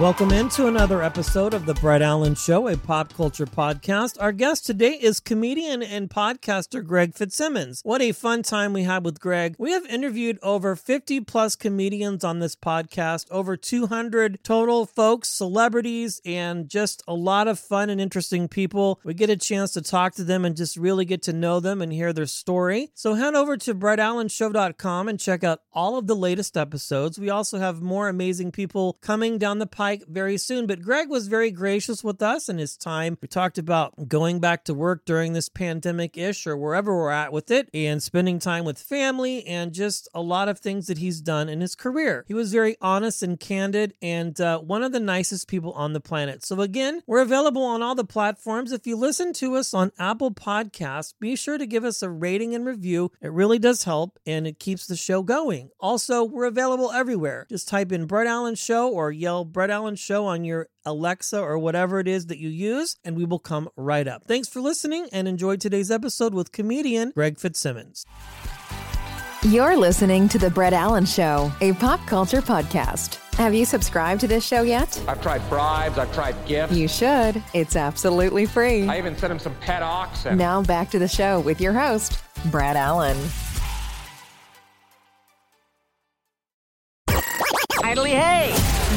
Welcome into another episode of the Brett Allan Show, a pop culture podcast. Our guest today is comedian and podcaster Greg Fitzsimmons. What a fun time we had with Greg. We have interviewed over 50 plus comedians on this podcast, over 200 total folks, celebrities, and just a lot of fun and interesting people. We get a chance to talk to them and just really get to know them and hear their story. So head over to brettallanshow.com and check out all of the latest episodes. We also have more amazing people coming down the pipe very soon. But Greg was very gracious with us and his time. We talked about going back to work during this pandemic ish or wherever we're at with it and spending time with family and just a lot of things that he's done in his career. He was very honest and candid and uh, one of the nicest people on the planet. So, again, we're available on all the platforms. If you listen to us on Apple Podcasts, be sure to give us a rating and review. It really does help and it keeps the show going. Also, we're available everywhere. Just type in Brett Allan Show or yell Brett Allan Show on your Alexa or whatever it is that you use, and we will come right up. Thanks for listening and enjoy today's episode with comedian Greg Fitzsimmons. You're listening to The Brett Allan Show, a pop culture podcast. Have you subscribed to this show yet? I've tried bribes, I've tried gifts. You should. It's absolutely free. I even sent him some pet oxen. Now back to the show with your host, Brad Allan. Idly hey!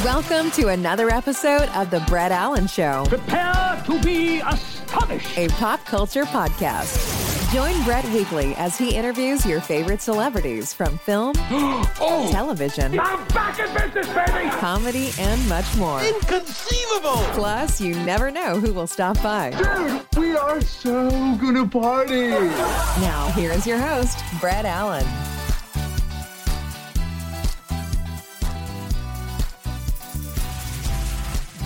Welcome to another episode of The Brett Allan Show, Prepare to be astonished! a pop culture podcast. Join Brett weekly as he interviews your favorite celebrities from film, oh! television, I'm back in business, baby! comedy, and much more. Inconceivable! Plus, you never know who will stop by. Dude, we are so gonna party! Now, here is your host, Brett Allan.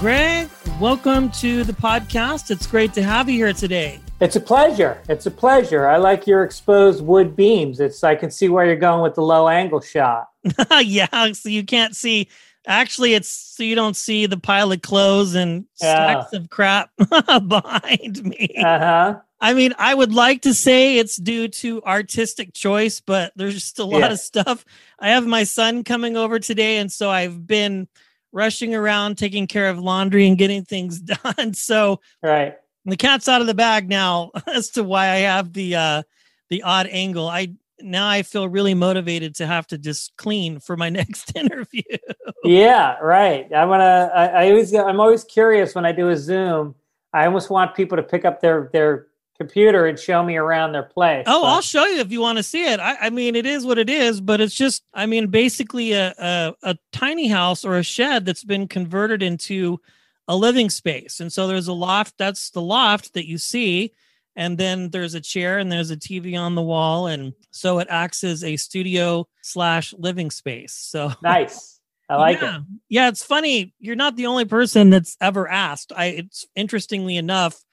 Greg, welcome to the podcast. It's great to have you here today. It's a pleasure. It's a pleasure. I like your exposed wood beams. It's I can see where you're going with the low angle shot. yeah, so you can't see. Actually, it's so you don't see the pile of clothes and stacks of crap behind me. Uh huh. I mean, I would like to say it's due to artistic choice, but there's just a lot Yeah. of stuff. I have my son coming over today, and so I've been rushing around taking care of laundry and getting things done. So Right. the cat's out of the bag now as to why I have the uh the odd angle. I now I feel really motivated to have to just clean for my next interview. Yeah. Right. I'm gonna. I, I always. I'm always curious when I do a Zoom. I almost want people to pick up their their computer and show me around their place. Oh, but- I'll show you if you want to see it. I, I mean, it is what it is, but it's just, I mean, basically a, a a tiny house or a shed that's been converted into a living space. And so there's a loft. That's the loft that you see, and then there's a chair and there's a TV on the wall, and so it acts as a studio slash living space. So nice. I like yeah. it. Yeah, it's funny. You're not the only person that's ever asked. I it's interestingly enough,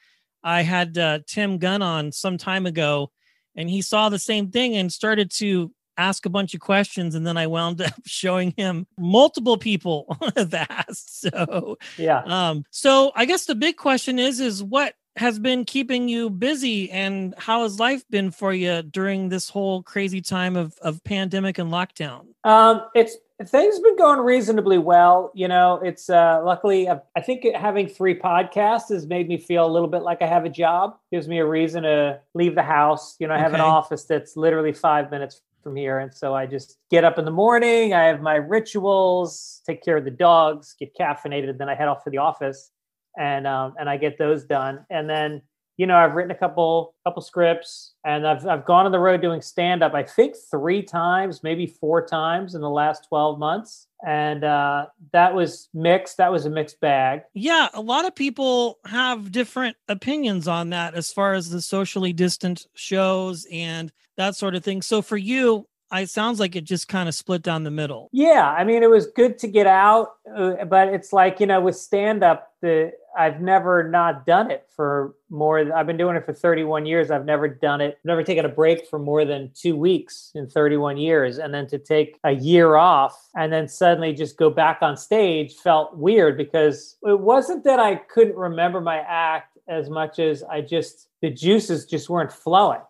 I had uh, Tim Gunn on some time ago, and he saw the same thing and started to ask a bunch of questions, and then I wound up showing him multiple people asked. So, Yeah. um, so I guess the big question is, is what has been keeping you busy, and how has life been for you during this whole crazy time of of pandemic and lockdown? Um, it's things have been going reasonably well. You know, it's uh, luckily uh, I think having three podcasts has made me feel a little bit like I have a job. Gives me a reason to leave the house. You know, I have an office that's literally five minutes from here, and so I just get up in the morning. I have my rituals, take care of the dogs, get caffeinated, then I head off to the office, and um, and I get those done, and then you know, I've written a couple couple scripts and I've I've gone on the road doing stand up I think 3 times, maybe 4 times in the last 12 months. And uh that was mixed. That was a mixed bag. Yeah, a lot of people have different opinions on that as far as the socially distant shows and that sort of thing. So for you, I sounds like it just kind of split down the middle. Yeah, I mean it was good to get out, uh, but it's like, you know, with stand up the I've never not done it for more I've been doing it for 31 years. I've never done it. Never taken a break for more than 2 weeks in 31 years and then to take a year off and then suddenly just go back on stage felt weird because it wasn't that I couldn't remember my act as much as I just the juices just weren't flowing.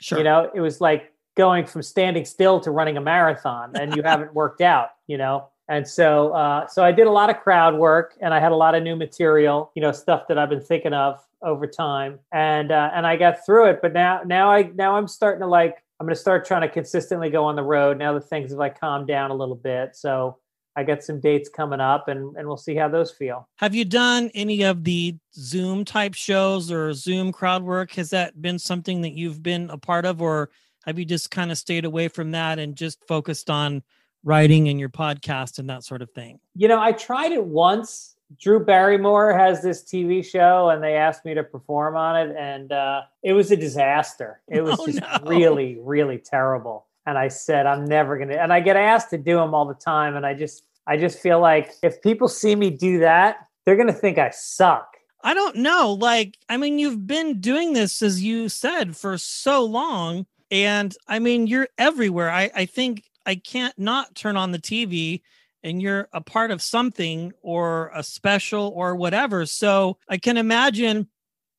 Sure. You know, it was like going from standing still to running a marathon and you haven't worked out, you know? And so, uh, so I did a lot of crowd work, and I had a lot of new material, you know, stuff that I've been thinking of over time, and uh, and I got through it. But now, now I now I'm starting to like I'm going to start trying to consistently go on the road now that things have like calmed down a little bit. So I got some dates coming up, and and we'll see how those feel. Have you done any of the Zoom type shows or Zoom crowd work? Has that been something that you've been a part of, or have you just kind of stayed away from that and just focused on writing and your podcast and that sort of thing? You know, I tried it once. Drew Barrymore has this TV show, and they asked me to perform on it, and uh, it was a disaster. It was Oh, just no. really, really terrible. And I said, I'm never gonna. And I get asked to do them all the time, and I just, I just feel like if people see me do that, they're gonna think I suck. I don't know. Like, I mean, you've been doing this, as you said, for so long. And I mean, you're everywhere. I, I think I can't not turn on the TV and you're a part of something or a special or whatever. So I can imagine.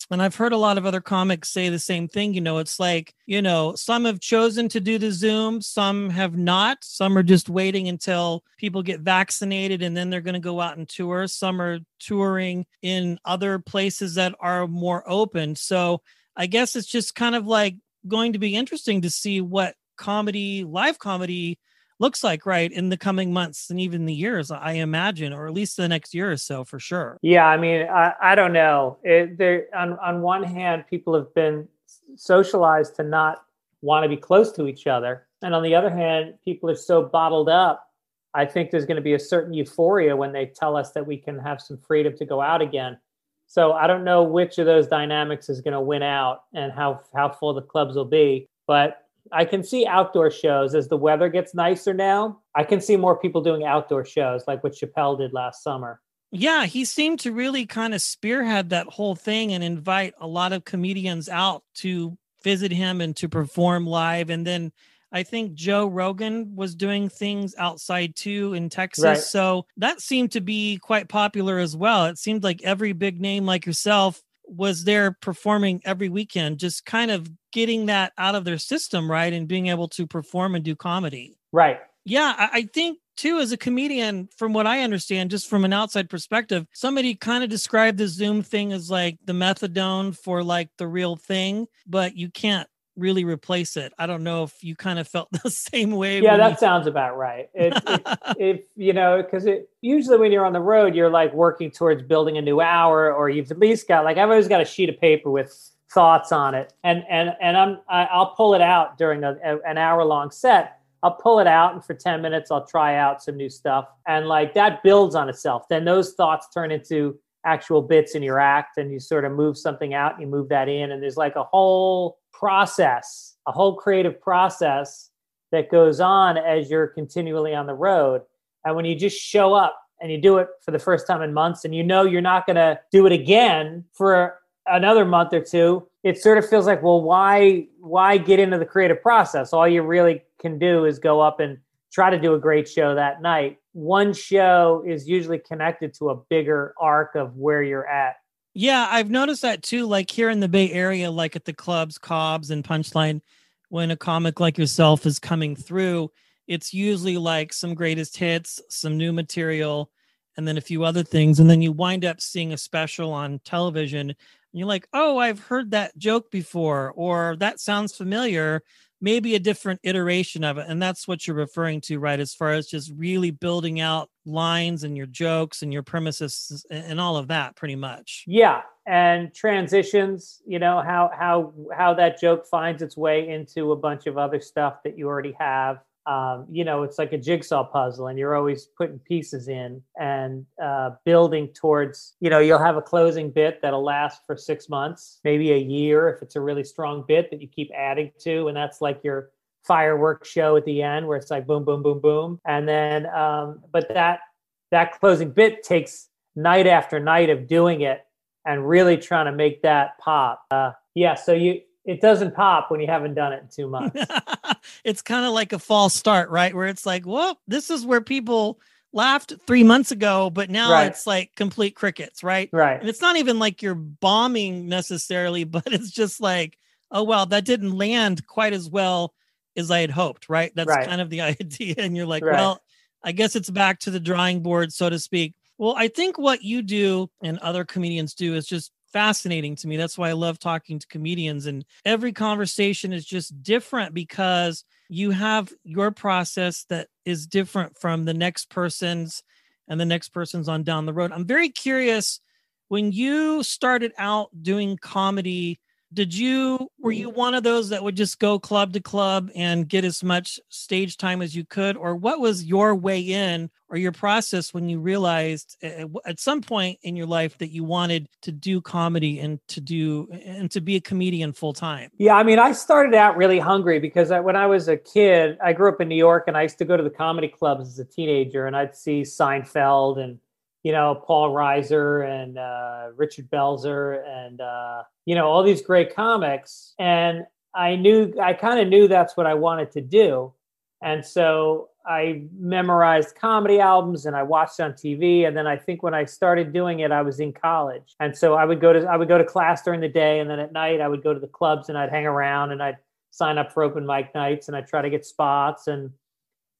And I've heard a lot of other comics say the same thing. You know, it's like, you know, some have chosen to do the Zoom, some have not. Some are just waiting until people get vaccinated and then they're going to go out and tour. Some are touring in other places that are more open. So I guess it's just kind of like going to be interesting to see what comedy, live comedy, looks like, right, in the coming months and even the years, I imagine, or at least the next year or so for sure. Yeah, I mean, I, I don't know. It, there, on on one hand, people have been socialized to not want to be close to each other, and on the other hand, people are so bottled up. I think there's going to be a certain euphoria when they tell us that we can have some freedom to go out again. So I don't know which of those dynamics is going to win out and how how full the clubs will be, but I can see outdoor shows as the weather gets nicer now. I can see more people doing outdoor shows like what Chappelle did last summer. Yeah, he seemed to really kind of spearhead that whole thing and invite a lot of comedians out to visit him and to perform live. And then I think Joe Rogan was doing things outside too in Texas. Right. So that seemed to be quite popular as well. It seemed like every big name like yourself was there performing every weekend, just kind of getting that out of their system, right? And being able to perform and do comedy. Right. Yeah, I, I think too, as a comedian, from what I understand, just from an outside perspective, somebody kind of described the Zoom thing as like the methadone for like the real thing, but you can't really replace it. I don't know if you kind of felt the same way. Yeah, that you- sounds about right. It, it, if you know, because it usually when you're on the road, you're like working towards building a new hour, or you've at least got like I've always got a sheet of paper with thoughts on it, and and and I'm I, I'll pull it out during a, a- an hour long set. I'll pull it out, and for ten minutes, I'll try out some new stuff, and like that builds on itself. Then those thoughts turn into actual bits in your act, and you sort of move something out, and you move that in, and there's like a whole process, a whole creative process that goes on as you're continually on the road. And when you just show up and you do it for the first time in months and you know you're not going to do it again for another month or two, it sort of feels like, well, why why get into the creative process? All you really can do is go up and try to do a great show that night. One show is usually connected to a bigger arc of where you're at. Yeah, I've noticed that too. Like here in the Bay Area, like at the clubs, Cobb's and Punchline, when a comic like yourself is coming through, it's usually like some greatest hits, some new material, and then a few other things. And then you wind up seeing a special on television. And you're like, oh, I've heard that joke before, or that sounds familiar. Maybe a different iteration of it. And that's what you're referring to, right? As far as just really building out lines and your jokes and your premises and all of that, pretty much. Yeah, and transitions, you know, how how how that joke finds its way into a bunch of other stuff that you already have. Um, you know, it's like a jigsaw puzzle, and you're always putting pieces in and uh, building towards. You know, you'll have a closing bit that'll last for six months, maybe a year if it's a really strong bit that you keep adding to, and that's like your fireworks show at the end where it's like boom, boom, boom, boom, and then um, but that that closing bit takes night after night of doing it and really trying to make that pop. Uh, yeah, so you it doesn't pop when you haven't done it in two months. it's kind of like a false start, right? Where it's like, well, this is where people laughed three months ago, but now Right. it's like complete crickets, right? right. And it's not even like you're bombing necessarily, but it's just like, oh well, that didn't land quite as well as I had hoped, right? That's Right. kind of the idea. And you're like, Right. well, I guess it's back to the drawing board, so to speak. Well, I think what you do and other comedians do is just fascinating to me. That's why I love talking to comedians. And every conversation is just different because you have your process that is different from the next person's and the next person's on down the road. I'm very curious when you started out doing comedy did you were you one of those that would just go club to club and get as much stage time as you could? Or what was your way in or your process when you realized at, some point in your life that you wanted to do comedy and to do and to be a comedian full time Yeah, I mean, I started out really hungry because I, when I was a kid, I grew up in New York and I used to go to the comedy clubs as a teenager and I'd see Seinfeld and, you know, Paul Reiser and uh, Richard Belzer and, uh, you know, all these great comics. And I knew, I kind of knew that's what I wanted to do. And so I memorized comedy albums and I watched on TV. And then I think when I started doing it, I was in college. And so I would go to I would go to class during the day, and then at night I would go to the clubs and I'd hang around and I'd sign up for open mic nights and I'd try to get spots and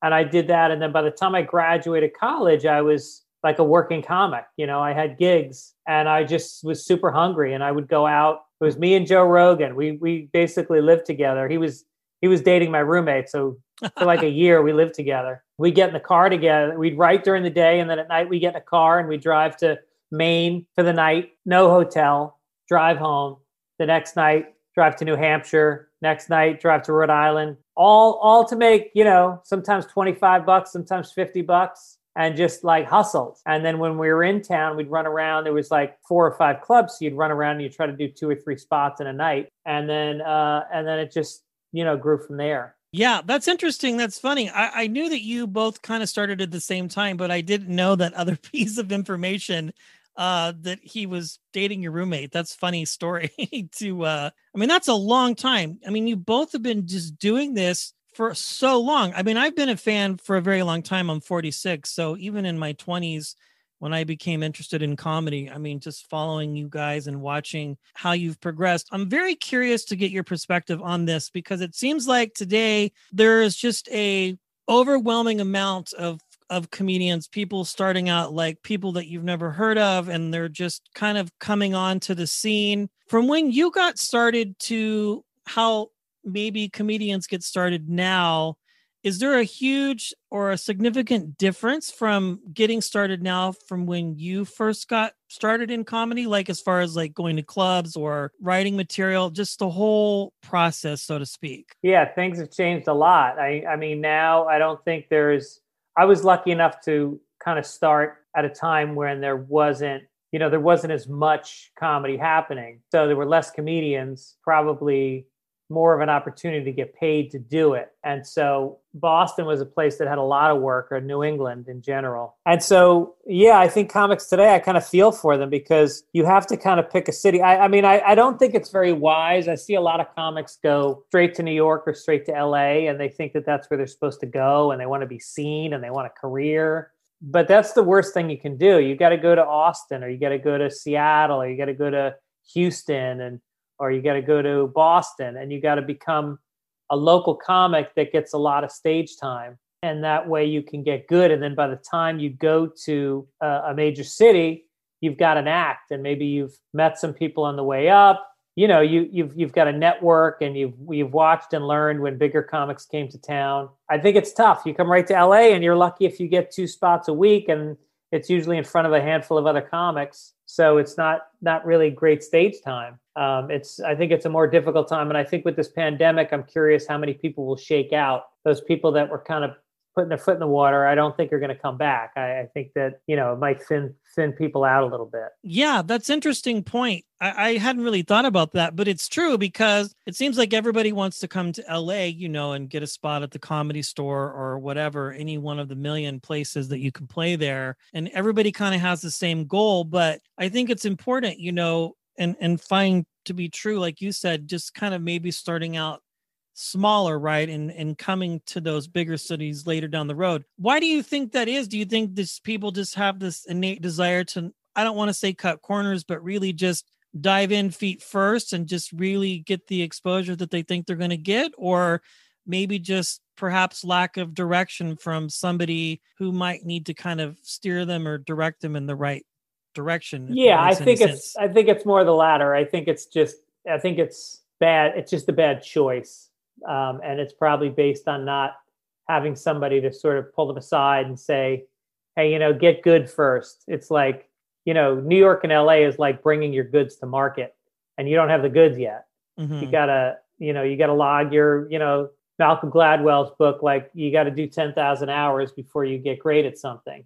and I did that. And then by the time I graduated college, I was like a working comic. You know, I had gigs and I just was super hungry and I would go out. It was me and Joe Rogan. We we basically lived together. He was he was dating my roommate, so for like a year we lived together. We get in the car together. We'd write during the day, and then at night we get in a car and we drive to Maine for the night. No hotel. Drive home. The next night, drive to New Hampshire. Next night, drive to Rhode Island. All all to make you know sometimes twenty five bucks, sometimes fifty bucks. And just like hustled. And then when we were in town, we'd run around. There was like four or five clubs. So you'd run around and you try to do two or three spots in a night. And then uh and then it just, you know, grew from there. Yeah, that's interesting. That's funny. I, I knew that you both kind of started at the same time, but I didn't know that other piece of information uh that he was dating your roommate. That's funny story to uh I mean that's a long time. I mean you both have been just doing this for so long. I mean I've been a fan for a very long time. I'm 46, so even in my 20s when I became interested in comedy. I mean, just following you guys and watching how you've progressed. I'm very curious to get your perspective on this because it seems like today there is just a overwhelming amount of of comedians, people starting out like people that you've never heard of, and they're just kind of coming on to the scene. From when you got started to how maybe comedians get started now, is there a huge or a significant difference from getting started now from when you first got started in comedy like as far as like going to clubs or writing material just the whole process so to speak Yeah, things have changed a lot. I, I mean, now I don't think there's, I was lucky enough to kind of start at a time when there wasn't, you know, there wasn't as much comedy happening. So there were less comedians, probably more of an opportunity to get paid to do it. And so Boston was a place that had a lot of work, or New England in general. And so, yeah, I think comics today, I kind of feel for them because you have to kind of pick a city. I, I mean, I, I don't think it's very wise. I see a lot of comics go straight to New York or straight to LA, and they think that that's where they're supposed to go, and they want to be seen and they want a career. But that's the worst thing you can do. You got to go to Austin, or you got to go to Seattle, or you got to go to Houston, and or you got to go to Boston and you got to become a local comic that gets a lot of stage time. And that way you can get good. And then by the time you go to uh, a major city, you've got an act and maybe you've met some people on the way up. You know, you, you've you've got a network and you've you've watched and learned when bigger comics came to town. I think it's tough. You come right to LA and you're lucky if you get two spots a week, and it's usually in front of a handful of other comics. So it's not not really great stage time um, it's I think it's a more difficult time, and I think with this pandemic, I'm curious how many people will shake out. Those people that were kind of putting their foot in the water, I don't think are going to come back. I, I, think that you know it might thin thin people out a little bit. Yeah, that's interesting point. I, I hadn't really thought about that, but it's true because it seems like everybody wants to come to LA, you know, and get a spot at the comedy store or whatever, any one of the million places that you can play there, and everybody kind of has the same goal. But I think it's important, you know, and and find to be true like you said just kind of maybe starting out smaller right and and coming to those bigger cities later down the road. Why do you think that is? Do you think this people just have this innate desire to i don't want to say cut corners but really just dive in feet first and just really get the exposure that they think they're going to get? Or maybe just perhaps lack of direction from somebody who might need to kind of steer them or direct them in the right direction. Yeah, I think it's I think it's more the latter. I think it's just I think it's bad. It's just a bad choice, um, and it's probably based on not having somebody to sort of pull them aside and say, "Hey, you know, get good first. It's like you know, New York and LA is like bringing your goods to market, and you don't have the goods yet. Mm-hmm. You gotta, you know, you gotta log your, you know, Malcolm Gladwell's book. Like you got to do ten thousand hours before you get great at something.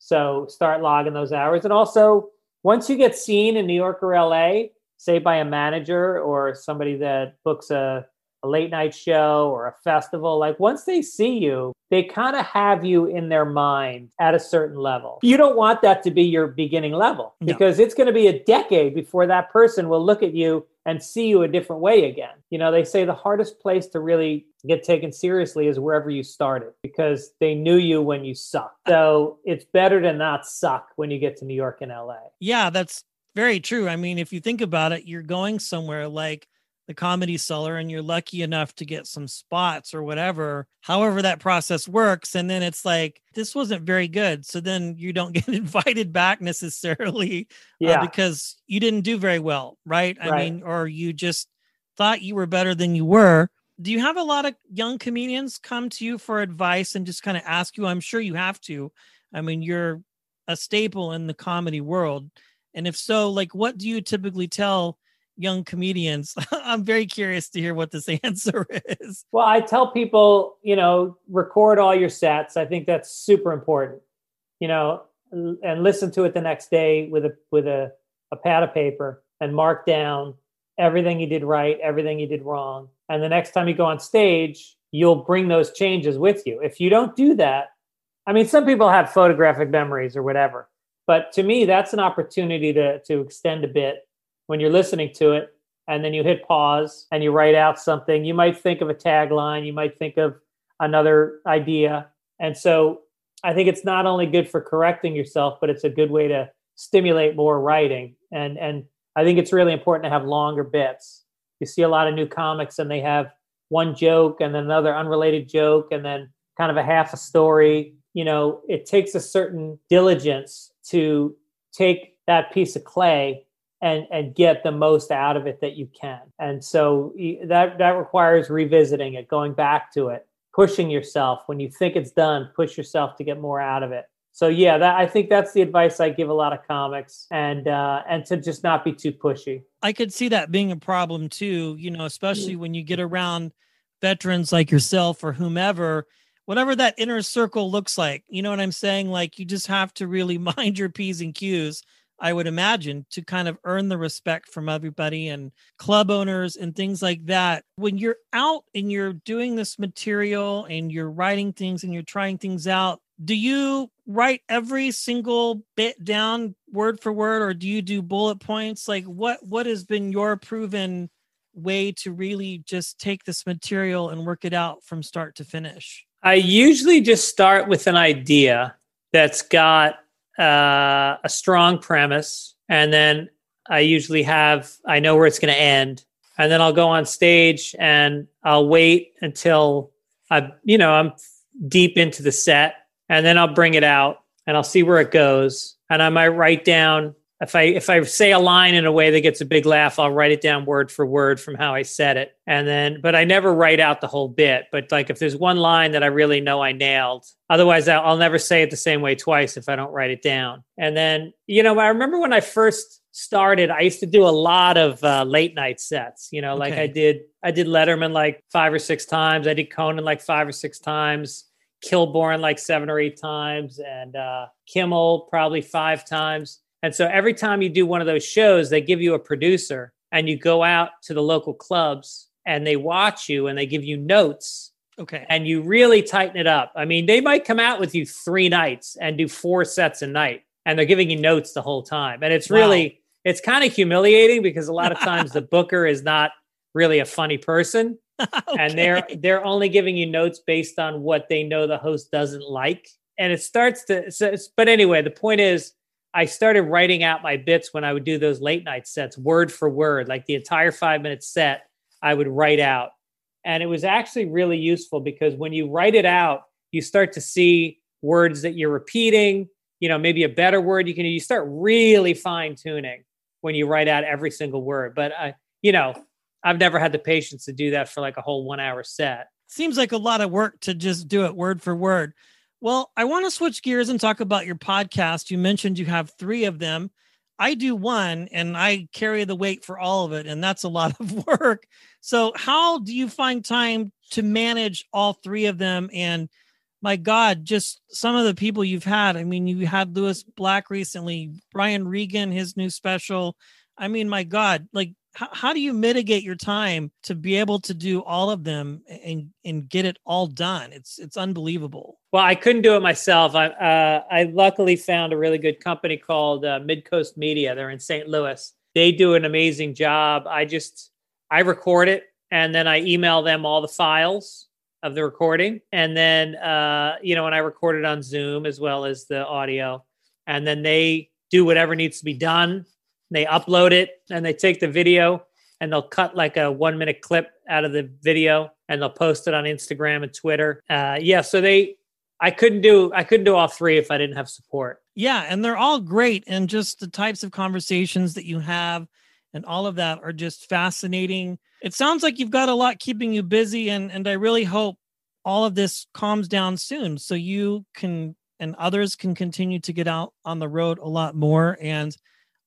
So start logging those hours, and also once you get seen in New York or LA, say by a manager or somebody that books a a late night show or a festival, like once they see you, they kind of have you in their mind at a certain level. You don't want that to be your beginning level No. because it's going to be a decade before that person will look at you and see you a different way again. You know, they say the hardest place to really get taken seriously is wherever you started because they knew you when you sucked. So it's better to not suck when you get to New York and LA. Yeah, that's very true. I mean, if you think about it, you're going somewhere like the comedy cellar and you're lucky enough to get some spots or whatever, however that process works. And then it's like, this wasn't very good. So then you don't get invited back necessarily uh, because you didn't do very well. Right. I Right. mean, or you just thought you were better than you were. Do you have a lot of young comedians come to you for advice and just kind of ask you? I'm sure you have to. I mean, you're a staple in the comedy world. And if so, like, what do you typically tell young comedians? I'm very curious to hear what this answer is. Well, I tell people, you know, record all your sets. I think that's super important. You know, and listen to it the next day with a with a, a pad of paper and mark down everything you did right, everything you did wrong. And the next time you go on stage, you'll bring those changes with you. If you don't do that, I mean, some people have photographic memories or whatever, but to me, that's an opportunity to to extend a bit when you're listening to it and then you hit pause and you write out something. You might think of a tagline, you might think of another idea. And so I think it's not only good for correcting yourself, but it's a good way to stimulate more writing. And and I think it's really important to have longer bits. You see a lot of new comics and they have one joke and then another unrelated joke and then kind of a half a story. You know, it takes a certain diligence to take that piece of clay and and get the most out of it that you can. And so that that requires revisiting it, going back to it, pushing yourself when you think it's done, push yourself to get more out of it. So yeah, that I think that's the advice I give a lot of comics and uh and to just not be too pushy. I could see that being a problem too, you know, especially when you get around veterans like yourself or whomever, whatever that inner circle looks like. You know what I'm saying? Like you just have to really mind your P's and Q's, I would imagine, to kind of earn the respect from everybody and club owners and things like that. When you're out and you're doing this material and you're writing things and you're trying things out, do you write every single bit down word for word or do you do bullet points like what what has been your proven way to really just take this material and work it out from start to finish I usually just start with an idea that's got uh, a strong premise, and then I usually have I know where it's going to end, and then I'll go on stage and I'll wait until I you know I'm deep into the set, and then I'll bring it out and I'll see where it goes, and I might write down if I if I say a line in a way that gets a big laugh, I'll write it down word for word from how I said it. And then but I never write out the whole bit, but like if there's one line that I really know I nailed, otherwise I'll, never say it the same way twice if I don't write it down. And then, you know, I remember when I first started, I used to do a lot of uh, late night sets, you know, like Okay. I did I did Letterman like 5 or 6 times, I did Conan like 5 or 6 times. Kilborn like seven or eight times, and uh, Kimmel probably five times. And so every time you do one of those shows, they give you a producer and you go out to the local clubs and they watch you and they give you notes okay and you really tighten it up. I mean, they might come out with you three nights and do four sets a night and they're giving you notes the whole time. And it's Wow. really, it's kind of humiliating because a lot of times the booker is not really a funny person and they're they're only giving you notes based on what they know the host doesn't like and it starts to so but anyway the point is i started writing out my bits when i would do those late night sets word for word like the entire five minute set i would write out And it was actually really useful because when you write it out, you start to see words that you're repeating, you know, maybe a better word you can you start really fine tuning when you write out every single word. But I, you know, I've never had the patience to do that for like a whole one hour set. Seems like a lot of work to just do it word for word. Well, I want to switch gears and talk about your podcast. You mentioned you have three of them. I do one and I carry the weight for all of it, and that's a lot of work. So, how do you find time to manage all three of them? And my God, just some of the people you've had. I mean, you had Lewis Black recently, Brian Regan, his new special. I mean, my God, like how, how do you mitigate your time to be able to do all of them and and get it all done? It's it's unbelievable. Well i couldn't do it myself. I uh, i luckily found a really good company called uh, midcoast media. They're in st louis. They do an amazing job. I just i record it and then i email them all the files of the recording. And then uh, you know when i record it on zoom as well as the audio. And then they do whatever needs to be done they upload it and they take the video and they'll cut like a one minute clip out of the video and they'll post it on Instagram and Twitter. Uh, yeah, so they, I couldn't do, I couldn't do all three if I didn't have support. Yeah, and they're all great, and just the types of conversations that you have, and all of that are just fascinating. It sounds like you've got a lot keeping you busy, and and I really hope all of this calms down soon, so you can and others can continue to get out on the road a lot more and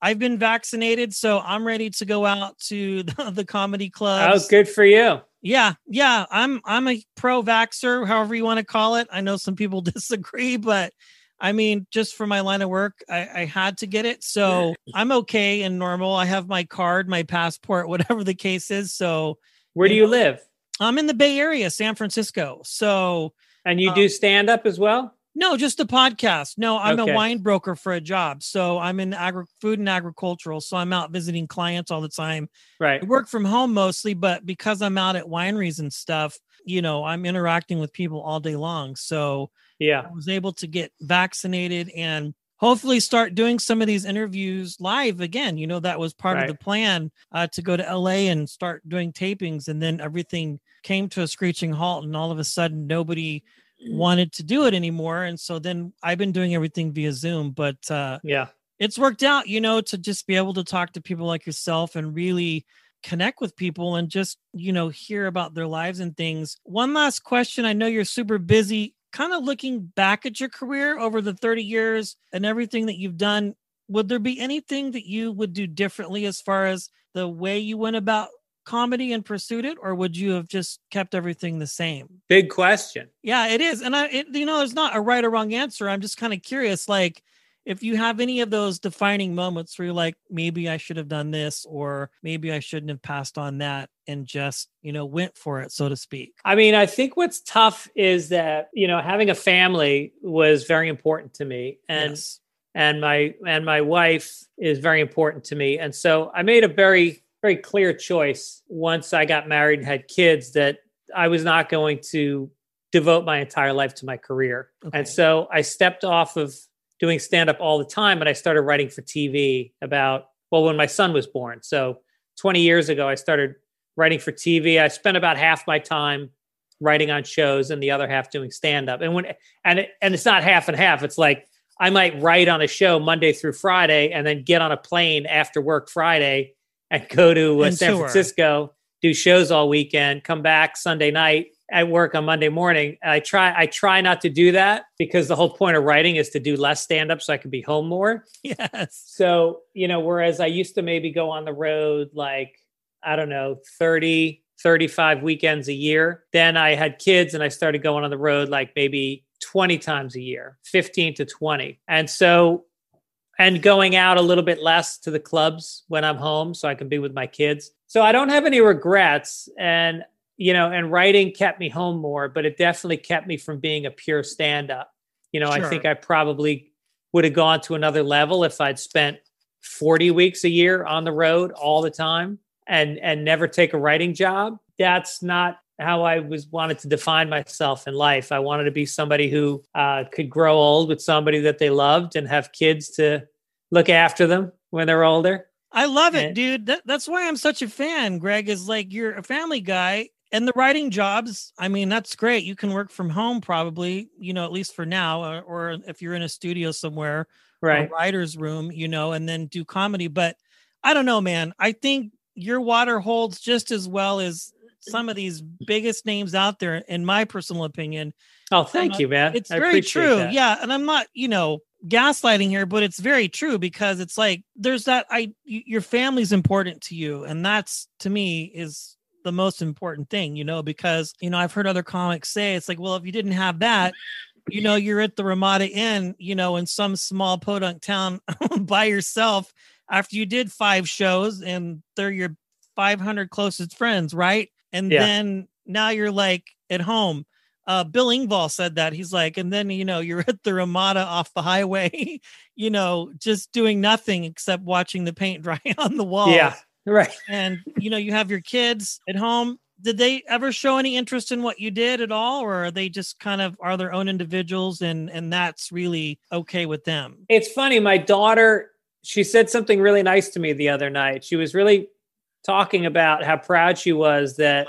I've been vaccinated, so I'm ready to go out to the, the comedy clubs. Oh, good for you. Yeah, yeah. I'm I'm a pro vaxer, however you want to call it. I know some people disagree, but I mean, just for my line of work, I, I had to get it. So I'm okay and normal. I have my card, my passport, whatever the case is. So where do you, know, live? I'm in the Bay Area, San Francisco. So and you um, do stand up as well? No, just a podcast. No, I'm okay. a wine broker for a job. So I'm in agri- food and agricultural. So I'm out visiting clients all the time. Right. I work from home mostly, but because I'm out at wineries and stuff, you know, I'm interacting with people all day long. So yeah, I was able to get vaccinated and hopefully start doing some of these interviews live again. You know, that was part right. of the plan uh, to go to LA and start doing tapings. And then everything came to a screeching halt. And all of a sudden, nobody wanted to do it anymore and so then i've been doing everything via zoom but uh yeah. it's worked out you know to just be able to talk to people like yourself and really connect with people and just you know hear about their lives and things. One last question i know you're super busy kind of looking back at your career over the 30 years and everything that you've done would there be anything that you would do differently as far as the way you went about comedy and pursued it or would you have just kept everything the same? Big question. Yeah it is and i it, you know there's not a right or wrong answer. I'm just kind of curious like if you have any of those defining moments where you're like maybe i should have done this or maybe i shouldn't have passed on that and just you know went for it so to speak. I mean i think what's tough is that you know having a family was very important to me and yes. and my and my wife is very important to me and so i made a very very clear choice once I got married and had kids that I was not going to devote my entire life to my career. Okay. And so I stepped off of doing stand up all the time and I started writing for TV about, well, when my son was born. So 20 years ago, I started writing for TV. I spent about half my time writing on shows and the other half doing stand up. And when, and, it, and it's not half and half. It's like, I might write on a show Monday through Friday and then get on a plane after work Friday and go to uh, San tour. Francisco, do shows all weekend, come back Sunday night at work on Monday morning. I try I try not to do that because the whole point of writing is to do less stand up so I can be home more. Yes. So, you know, whereas I used to maybe go on the road like I don't know, 30 35 weekends a year. Then I had kids and I started going on the road like maybe 20 times a year, 15 to 20. And so and going out a little bit less to the clubs when I'm home so I can be with my kids. So I don't have any regrets and you know and writing kept me home more but it definitely kept me from being a pure stand up. You know, sure. I think I probably would have gone to another level if I'd spent 40 weeks a year on the road all the time and and never take a writing job. That's not how I was wanted to define myself in life. I wanted to be somebody who uh, could grow old with somebody that they loved and have kids to look after them when they're older. I love it, and, dude. That, that's why I'm such a fan. Greg is like you're a family guy, And the writing jobs, I mean, that's great. You can work from home probably, you know, at least for now, or, or if you're in a studio somewhere, Right. a writer's room, you know, and then do comedy. But I don't know, man. I think your water holds just as well as some of these biggest names out there, in my personal opinion. Oh, thank Uh, you, man. It's I very true. that. Yeah. And I'm not, you know, gaslighting here, but it's very true because it's like there's that I your family's important to you. And that's to me is the most important thing, you know, because you know, I've heard other comics say it's like, well, if you didn't have that, you know, you're at the Ramada Inn, you know, in some small podunk town by yourself after you did five shows and they're your 500 closest friends, right? And Yeah. then now you're like at home. Uh, Bill Engvall said that he's like, and then you know you're at the Ramada off the highway, you know, just doing nothing except watching the paint dry on the wall. Yeah. Right. and you know you have your kids at home. Did they ever show any interest in what you did at all, or are they just kind of are their own individuals and and that's really okay with them? It's funny. My daughter, she said something really nice to me the other night. She was really talking about how proud she was that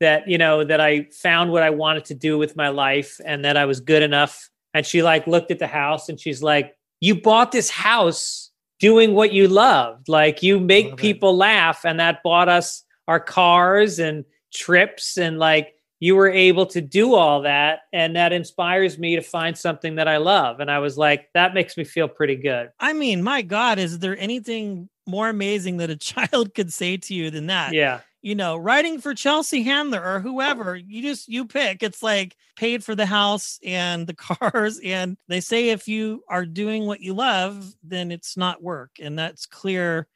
that you know that I found what I wanted to do with my life and that I was good enough. And she like looked at the house and she's like, "You bought this house doing what you loved. Like you make Love it. people laugh, and that bought us our cars and trips and like." You were able to do all that, and that inspires me to find something that I love. And I was like, that makes me feel pretty good. I mean, my God, is there anything more amazing that a child could say to you than that? Yeah. you know, writing for Chelsea Handler or whoever, you just you pick. It's like paid for the house and the cars. And they say if you are doing what you love, then it's not work. And that's clear,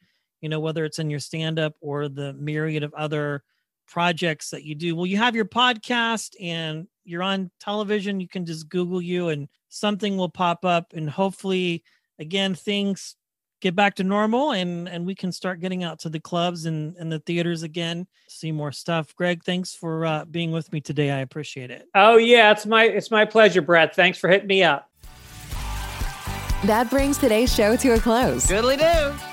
you know, whether it's in your stand-up or the myriad of other projects that you do. Well, you have your podcast and you're on television. You can just Google you and something will pop up. And hopefully, again, things get back to normal and and we can start getting out to the clubs and and the theaters again see more stuff greg thanks for uh, being with me today i appreciate it Oh yeah, it's my it's my pleasure, Brett. Thanks for hitting me up. That brings today's show to a close. Goodly do.